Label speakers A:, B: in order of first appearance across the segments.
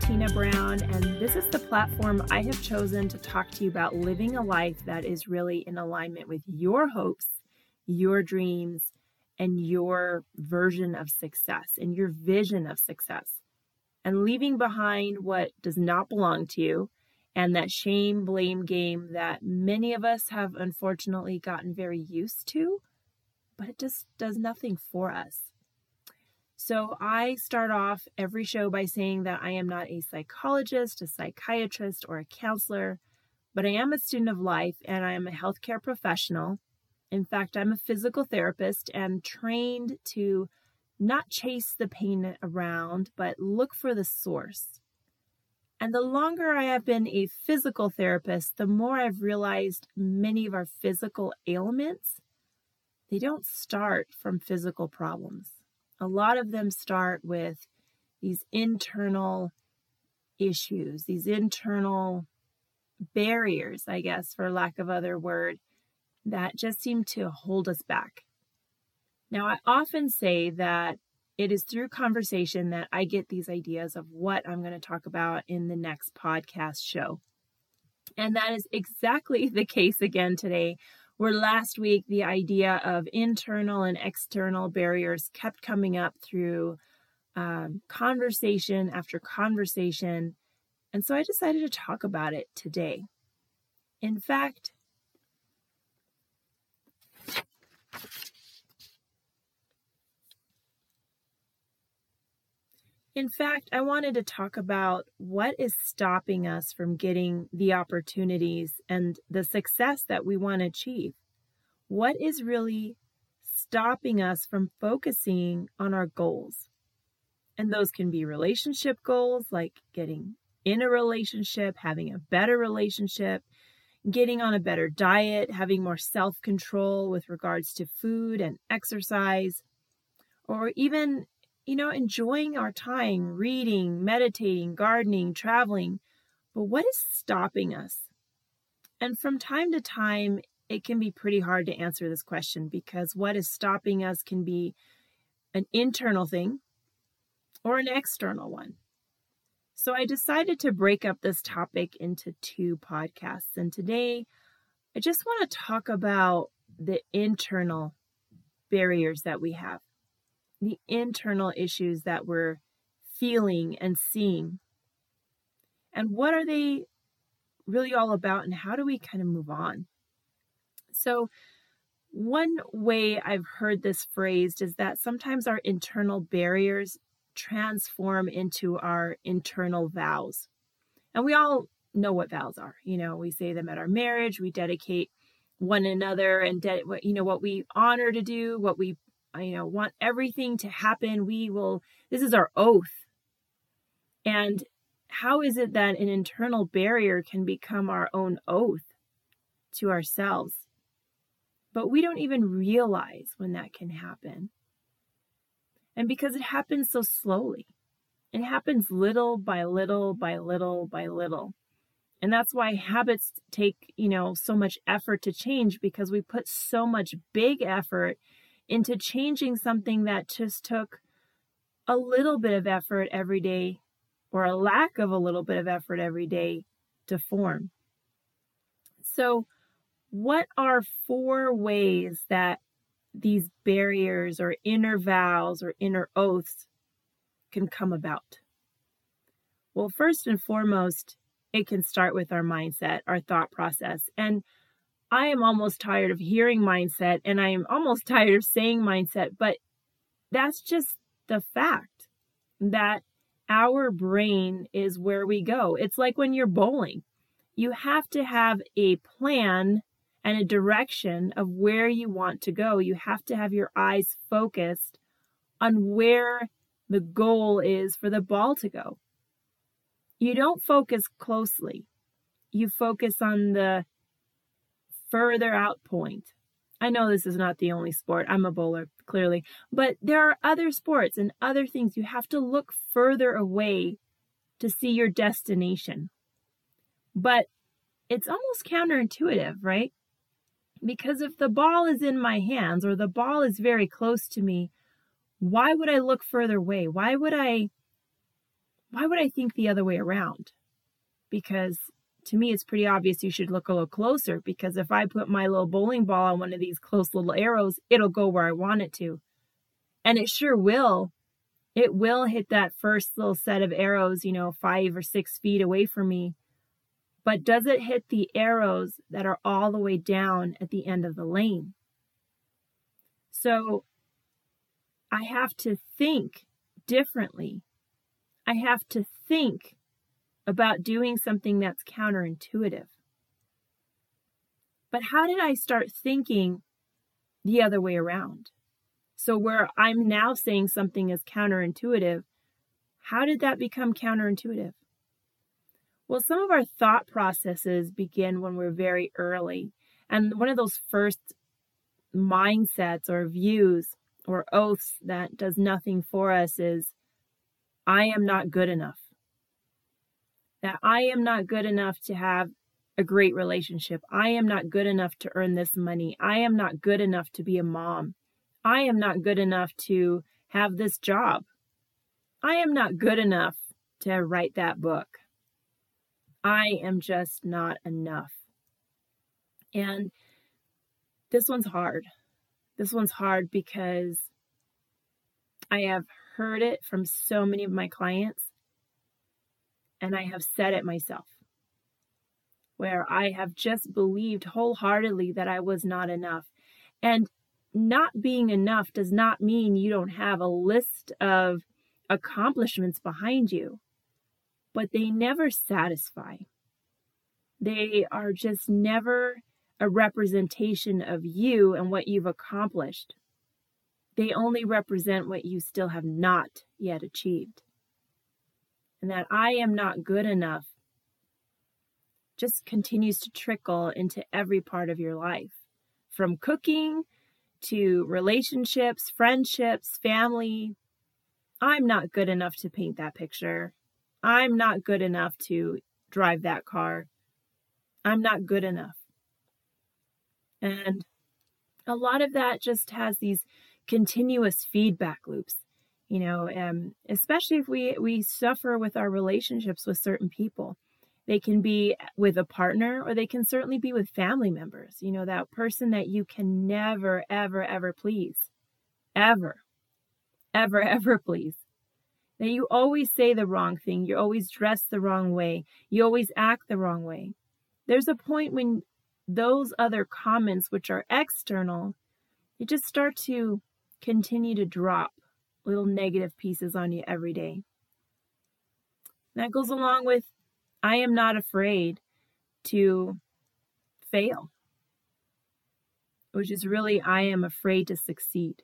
A: Bettina Brown, and this is the platform I have chosen to talk to you about living a life that is really in alignment with your hopes, your dreams, and your version of success and your vision of success. And leaving behind what does not belong to you and that shame blame game that many of us have unfortunately gotten very used to, but it just does nothing for us. So I start off every show by saying that I am not a psychologist, a psychiatrist, or a counselor, but I am a student of life and I am a healthcare professional. In fact, I'm a physical therapist and trained to not chase the pain around, but look for the source. And the longer I have been a physical therapist, the more I've realized many of our physical ailments, they don't start from physical problems a lot of them start with these internal issues, these internal barriers, I guess, for lack of other word, that just seem to hold us back. Now, I often say that it is through conversation that I get these ideas of what I'm going to talk about in the next podcast show. And that is exactly the case again today where last week the idea of internal and external barriers kept coming up through um, conversation after conversation. And so I decided to talk about it today. In fact, In fact, I wanted to talk about what is stopping us from getting the opportunities and the success that we want to achieve. What is really stopping us from focusing on our goals? And those can be relationship goals like getting in a relationship, having a better relationship, getting on a better diet, having more self control with regards to food and exercise, or even you know, enjoying our time reading, meditating, gardening, traveling. But what is stopping us? And from time to time, it can be pretty hard to answer this question because what is stopping us can be an internal thing or an external one. So I decided to break up this topic into two podcasts. And today, I just want to talk about the internal barriers that we have the internal issues that we're feeling and seeing. And what are they really all about, and how do we kind of move on? So, one way I've heard this phrased is that sometimes our internal barriers transform into our internal vows. And we all know what vows are. You know, we say them at our marriage, we dedicate one another and de- you know what we honor to do, what we you know want everything to happen. We will this is our oath. And how is it that an internal barrier can become our own oath to ourselves? But we don't even realize when that can happen. And because it happens so slowly, it happens little by little by little by little. And that's why habits take, you know, so much effort to change because we put so much big effort into changing something that just took a little bit of effort every day or a lack of a little bit of effort every day to form. So, what are four ways that these barriers or inner vows or inner oaths can come about? Well, first and foremost, it can start with our mindset, our thought process. And I am almost tired of hearing mindset and I am almost tired of saying mindset, but that's just the fact that our brain is where we go. It's like when you're bowling, you have to have a plan and a direction of where you want to go. You have to have your eyes focused on where the goal is for the ball to go. You don't focus closely. You focus on the further out point. I know this is not the only sport. I'm a bowler, clearly. But there are other sports and other things. You have to look further away to see your destination. But it's almost counterintuitive, right? Because if the ball is in my hands or the ball is very close to me, why would I look further away? Why would I why would I think the other way around? Because to me, it's pretty obvious you should look a little closer because if I put my little bowling ball on one of these close little arrows, it'll go where I want it to. And it sure will. It will hit that first little set of arrows, you know, five or six feet away from me. But does it hit the arrows that are all the way down at the end of the lane? So I have to think differently. I have to think about doing something that's counterintuitive. But how did I start thinking the other way around? So, where I'm now saying something is counterintuitive, how did that become counterintuitive? Well, some of our thought processes begin when we're very early. And one of those first mindsets or views or oaths that does nothing for us is I am not good enough that I am not good enough to have a great relationship. I am not good enough to earn this money. I am not good enough to be a mom. I am not good enough to have this job. I am not good enough to write that book. I am just not enough. And this one's hard. This one's hard because I have heard it from so many of my clients and I have said it myself, where I have just believed wholeheartedly that I was not enough. And not being enough does not mean you don't have a list of accomplishments behind you, but they never satisfy. They are just never a representation of you and what you've accomplished. They only represent what you still have not yet achieved and that I am not good enough just continues to trickle into every part of your life from cooking to relationships, friendships, family. I'm not good enough to paint that picture. I'm not good enough to drive that car. I'm not good enough. And a lot of that just has these continuous feedback loops you know um, especially if we we suffer with our relationships with certain people. They can be with a partner or they can certainly be with family members you know that person that you can never ever ever please. Ever. Ever ever please. That you always say the wrong thing. You always dress the wrong way. You always act the wrong way. There's a point when those other comments which are external you just start to continue to drop little negative pieces on you every day. That goes along with I am not afraid to fail, which is really I am afraid to succeed,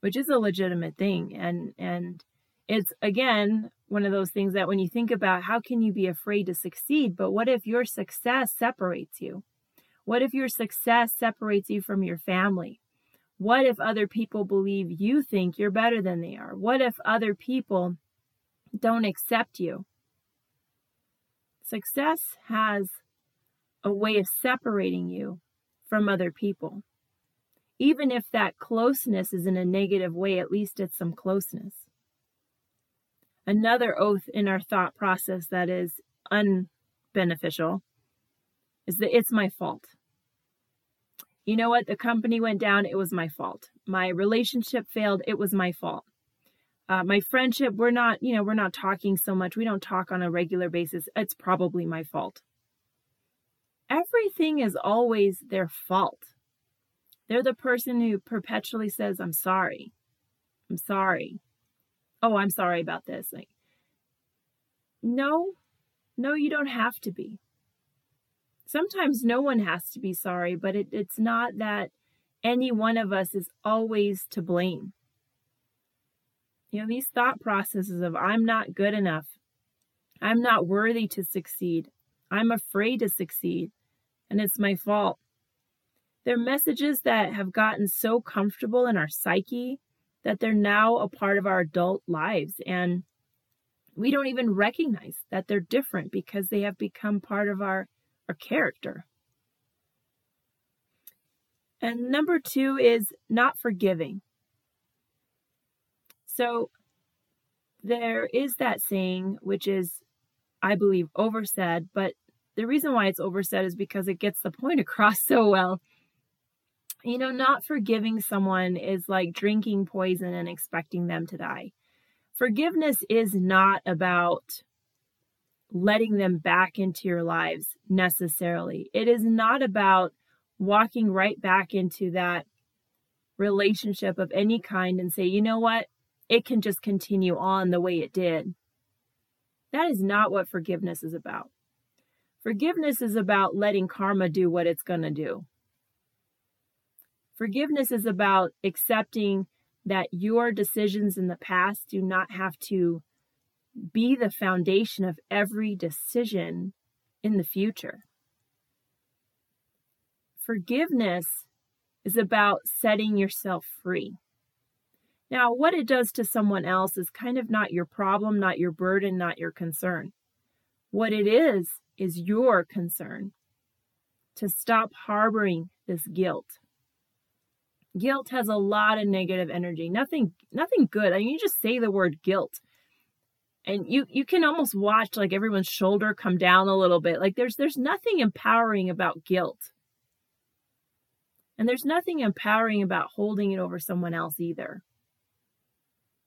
A: which is a legitimate thing. And, and it's again one of those things that when you think about how can you be afraid to succeed, but what if your success separates you? What if your success separates you from your family? What if other people believe you think you're better than they are? What if other people don't accept you? Success has a way of separating you from other people. Even if that closeness is in a negative way, at least it's some closeness. Another oath in our thought process that is unbeneficial is that it's my fault you know what? The company went down. It was my fault. My relationship failed. It was my fault. Uh, my friendship, we're not, you know, we're not talking so much. We don't talk on a regular basis. It's probably my fault. Everything is always their fault. They're the person who perpetually says, I'm sorry. I'm sorry. Oh, I'm sorry about this. Like, no, no, you don't have to be sometimes no one has to be sorry, but it, it's not that any one of us is always to blame. You know, these thought processes of I'm not good enough, I'm not worthy to succeed, I'm afraid to succeed, and it's my fault. They're messages that have gotten so comfortable in our psyche that they're now a part of our adult lives. And we don't even recognize that they're different because they have become part of our or character. And number two is not forgiving. So, there is that saying, which is, I believe, oversaid, but the reason why it's oversaid is because it gets the point across so well. You know, not forgiving someone is like drinking poison and expecting them to die. Forgiveness is not about letting them back into your lives necessarily. It is not about walking right back into that relationship of any kind and say, you know what? It can just continue on the way it did. That is not what forgiveness is about. Forgiveness is about letting karma do what it's going to do. Forgiveness is about accepting that your decisions in the past do not have to be the foundation of every decision in the future. Forgiveness is about setting yourself free. Now, what it does to someone else is kind of not your problem, not your burden, not your concern. What it is, is your concern to stop harboring this guilt. Guilt has a lot of negative energy. Nothing nothing good. I mean you just say the word guilt and you you can almost watch like everyone's shoulder come down a little bit. Like there's there's nothing empowering about guilt. And there's nothing empowering about holding it over someone else either.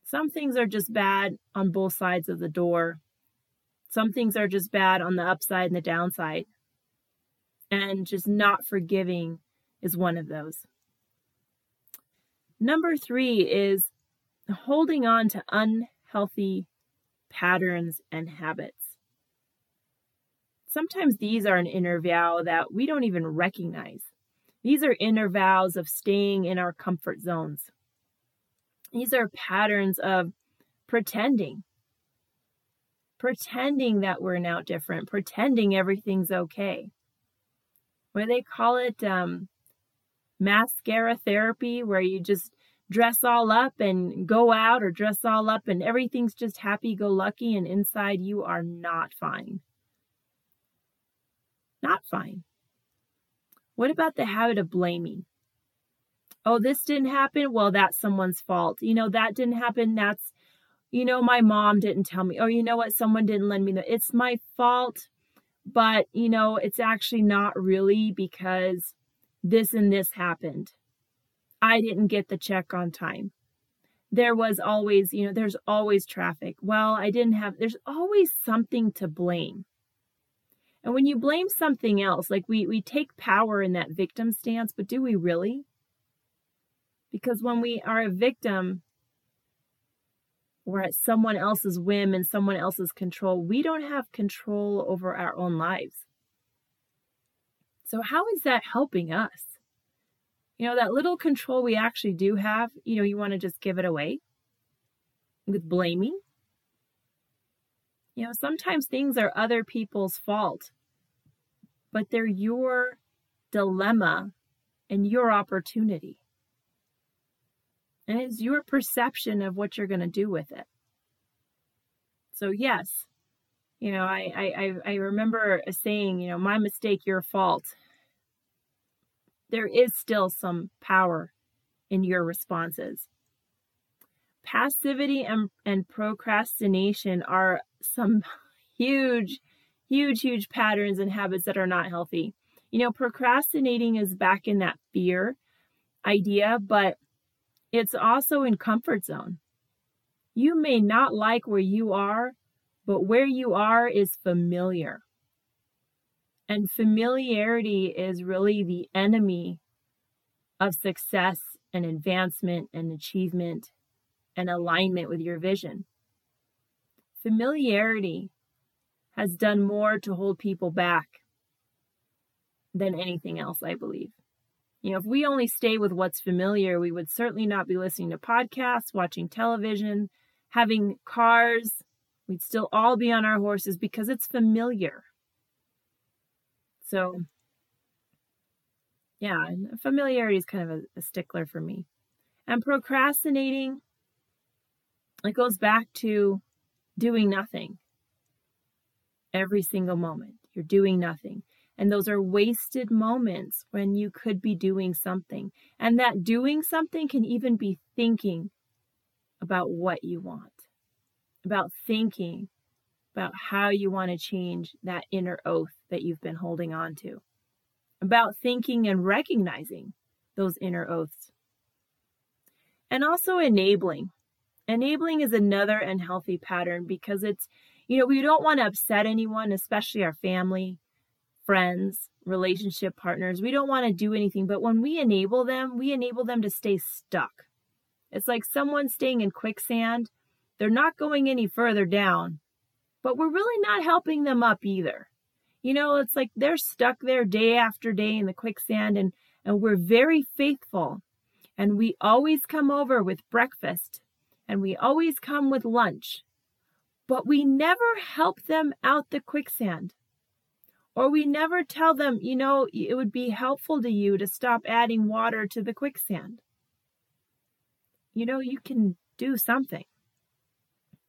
A: Some things are just bad on both sides of the door. Some things are just bad on the upside and the downside. And just not forgiving is one of those. Number three is holding on to unhealthy patterns and habits. Sometimes these are an inner vow that we don't even recognize. These are inner vows of staying in our comfort zones. These are patterns of pretending, pretending that we're now different, pretending everything's okay. Where they call it um, mascara therapy, where you just dress all up and go out or dress all up and everything's just happy go lucky, and inside you are not fine. Not fine. What about the habit of blaming? Oh, this didn't happen. Well, that's someone's fault. You know, that didn't happen. That's, you know, my mom didn't tell me. Oh, you know what? Someone didn't lend me the. It's my fault. But, you know, it's actually not really because this and this happened. I didn't get the check on time. There was always, you know, there's always traffic. Well, I didn't have, there's always something to blame. And when you blame something else, like we, we take power in that victim stance, but do we really? Because when we are a victim, we're at someone else's whim and someone else's control. We don't have control over our own lives. So, how is that helping us? You know, that little control we actually do have, you know, you want to just give it away with blaming. You know, sometimes things are other people's fault, but they're your dilemma and your opportunity. And it's your perception of what you're going to do with it. So, yes, you know, I, I, I remember saying, you know, my mistake, your fault. There is still some power in your responses. Passivity and, and procrastination are some huge, huge, huge patterns and habits that are not healthy. You know, procrastinating is back in that fear idea, but it's also in comfort zone. You may not like where you are, but where you are is familiar. And familiarity is really the enemy of success and advancement and achievement and alignment with your vision. Familiarity has done more to hold people back than anything else, I believe. You know, if we only stay with what's familiar, we would certainly not be listening to podcasts, watching television, having cars. We'd still all be on our horses because it's familiar. So, yeah, familiarity is kind of a, a stickler for me. And procrastinating, it goes back to doing nothing every single moment. You're doing nothing. And those are wasted moments when you could be doing something. And that doing something can even be thinking about what you want. about thinking about how you want to change that inner oath that you've been holding on to, about thinking and recognizing those inner oaths, and also enabling. Enabling is another unhealthy pattern because it's, you know, we don't want to upset anyone, especially our family, friends, relationship partners. We don't want to do anything, but when we enable them, we enable them to stay stuck. It's like someone staying in quicksand. They're not going any further down, but we're really not helping them up either. You know, it's like they're stuck there day after day in the quicksand and and we're very faithful. And we always come over with breakfast and we always come with lunch. But we never help them out the quicksand. Or we never tell them, you know, it would be helpful to you to stop adding water to the quicksand. You know, you can do something.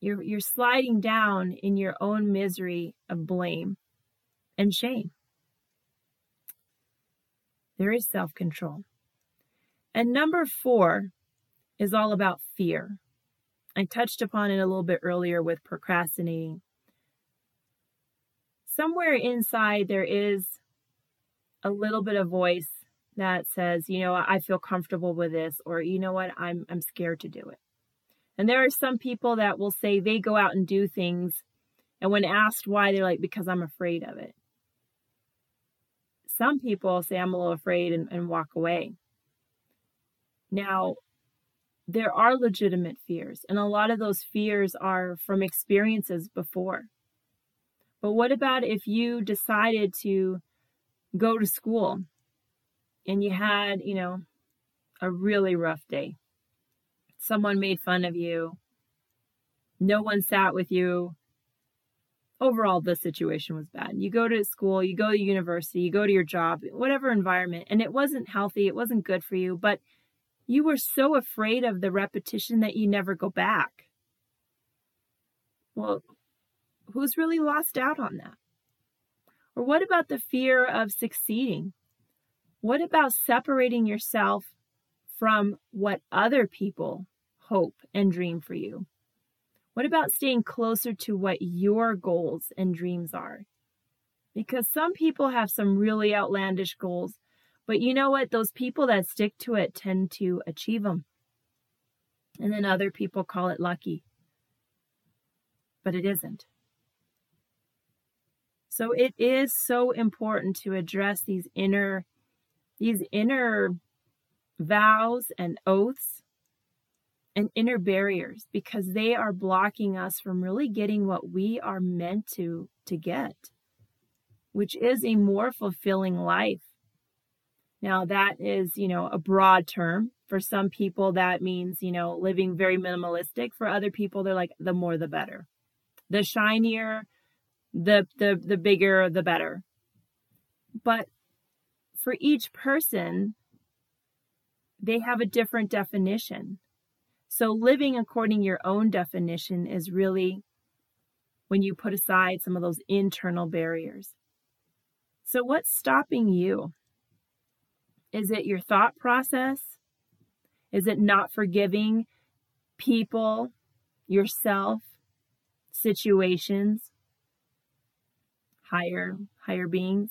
A: You're, you're sliding down in your own misery of blame and shame. There is self control. And number four is all about fear. I touched upon it a little bit earlier with procrastinating somewhere inside there is a little bit of voice that says, you know, I feel comfortable with this, or you know what, I'm I'm scared to do it. And there are some people that will say they go out and do things, and when asked why, they're like, because I'm afraid of it. Some people say I'm a little afraid and, and walk away. Now, there are legitimate fears, and a lot of those fears are from experiences before. But what about if you decided to go to school and you had, you know, a really rough day? Someone made fun of you. No one sat with you. Overall, the situation was bad. You go to school, you go to university, you go to your job, whatever environment, and it wasn't healthy, it wasn't good for you, but you were so afraid of the repetition that you never go back. Well, who's really lost out on that? Or what about the fear of succeeding? What about separating yourself from what other people hope and dream for you? What about staying closer to what your goals and dreams are? Because some people have some really outlandish goals, but you know what? Those people that stick to it tend to achieve them. And then other people call it lucky. But it isn't. So it is so important to address these inner these inner vows and oaths and inner barriers because they are blocking us from really getting what we are meant to to get which is a more fulfilling life. Now that is you know a broad term. For some people that means you know living very minimalistic. For other people they're like the more the better. The shinier the the the bigger the better. But for each person they have a different definition so living according your own definition is really when you put aside some of those internal barriers so what's stopping you is it your thought process is it not forgiving people yourself situations higher higher beings?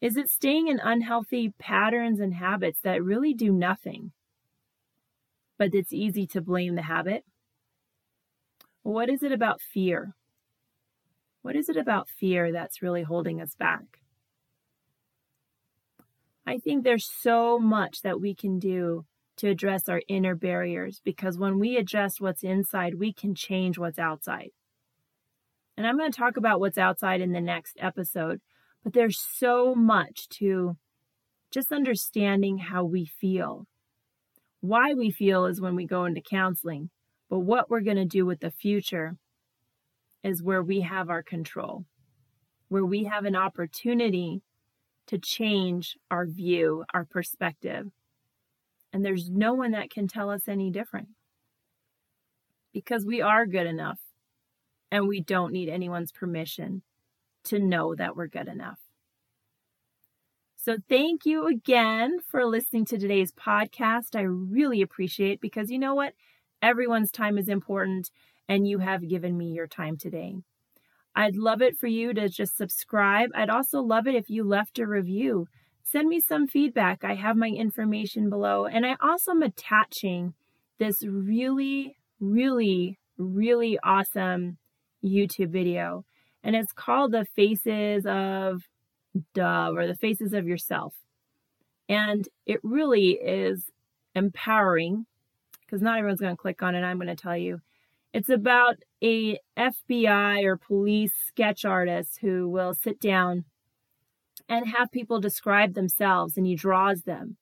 A: Is it staying in unhealthy patterns and habits that really do nothing? But it's easy to blame the habit. What is it about fear? What is it about fear that's really holding us back? I think there's so much that we can do to address our inner barriers because when we adjust what's inside, we can change what's outside. And I'm going to talk about what's outside in the next episode, but there's so much to just understanding how we feel. Why we feel is when we go into counseling, but what we're going to do with the future is where we have our control, where we have an opportunity to change our view, our perspective. And there's no one that can tell us any different because we are good enough and we don't need anyone's permission to know that we're good enough. So thank you again for listening to today's podcast. I really appreciate it because you know what? Everyone's time is important, and you have given me your time today. I'd love it for you to just subscribe. I'd also love it if you left a review. Send me some feedback. I have my information below. And I also am attaching this really, really, really awesome YouTube video. And it's called The Faces of Dove or The Faces of Yourself. And it really is empowering because not everyone's going to click on it. I'm going to tell you. It's about a FBI or police sketch artist who will sit down and have people describe themselves and he draws them.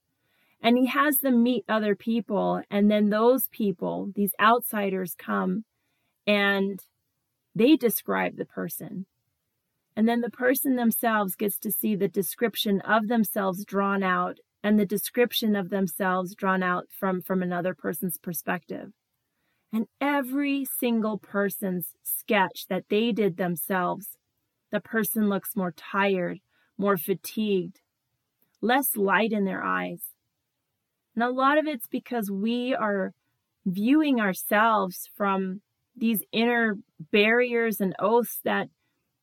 A: And he has them meet other people and then those people, these outsiders come and they describe the person. And then the person themselves gets to see the description of themselves drawn out and the description of themselves drawn out from, from another person's perspective. And every single person's sketch that they did themselves, the person looks more tired, more fatigued, less light in their eyes. And a lot of it's because we are viewing ourselves from these inner barriers and oaths that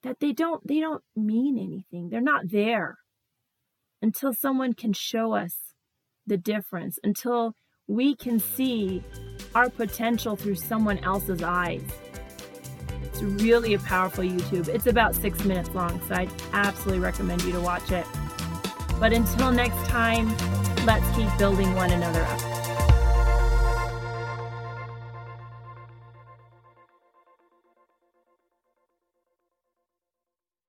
A: that they don't they don't mean anything. They're not there until someone can show us the difference, until we can see our potential through someone else's eyes. It's really a powerful YouTube. It's about six minutes long, so I'd absolutely recommend you to watch it. But until next time, let's keep building one another up.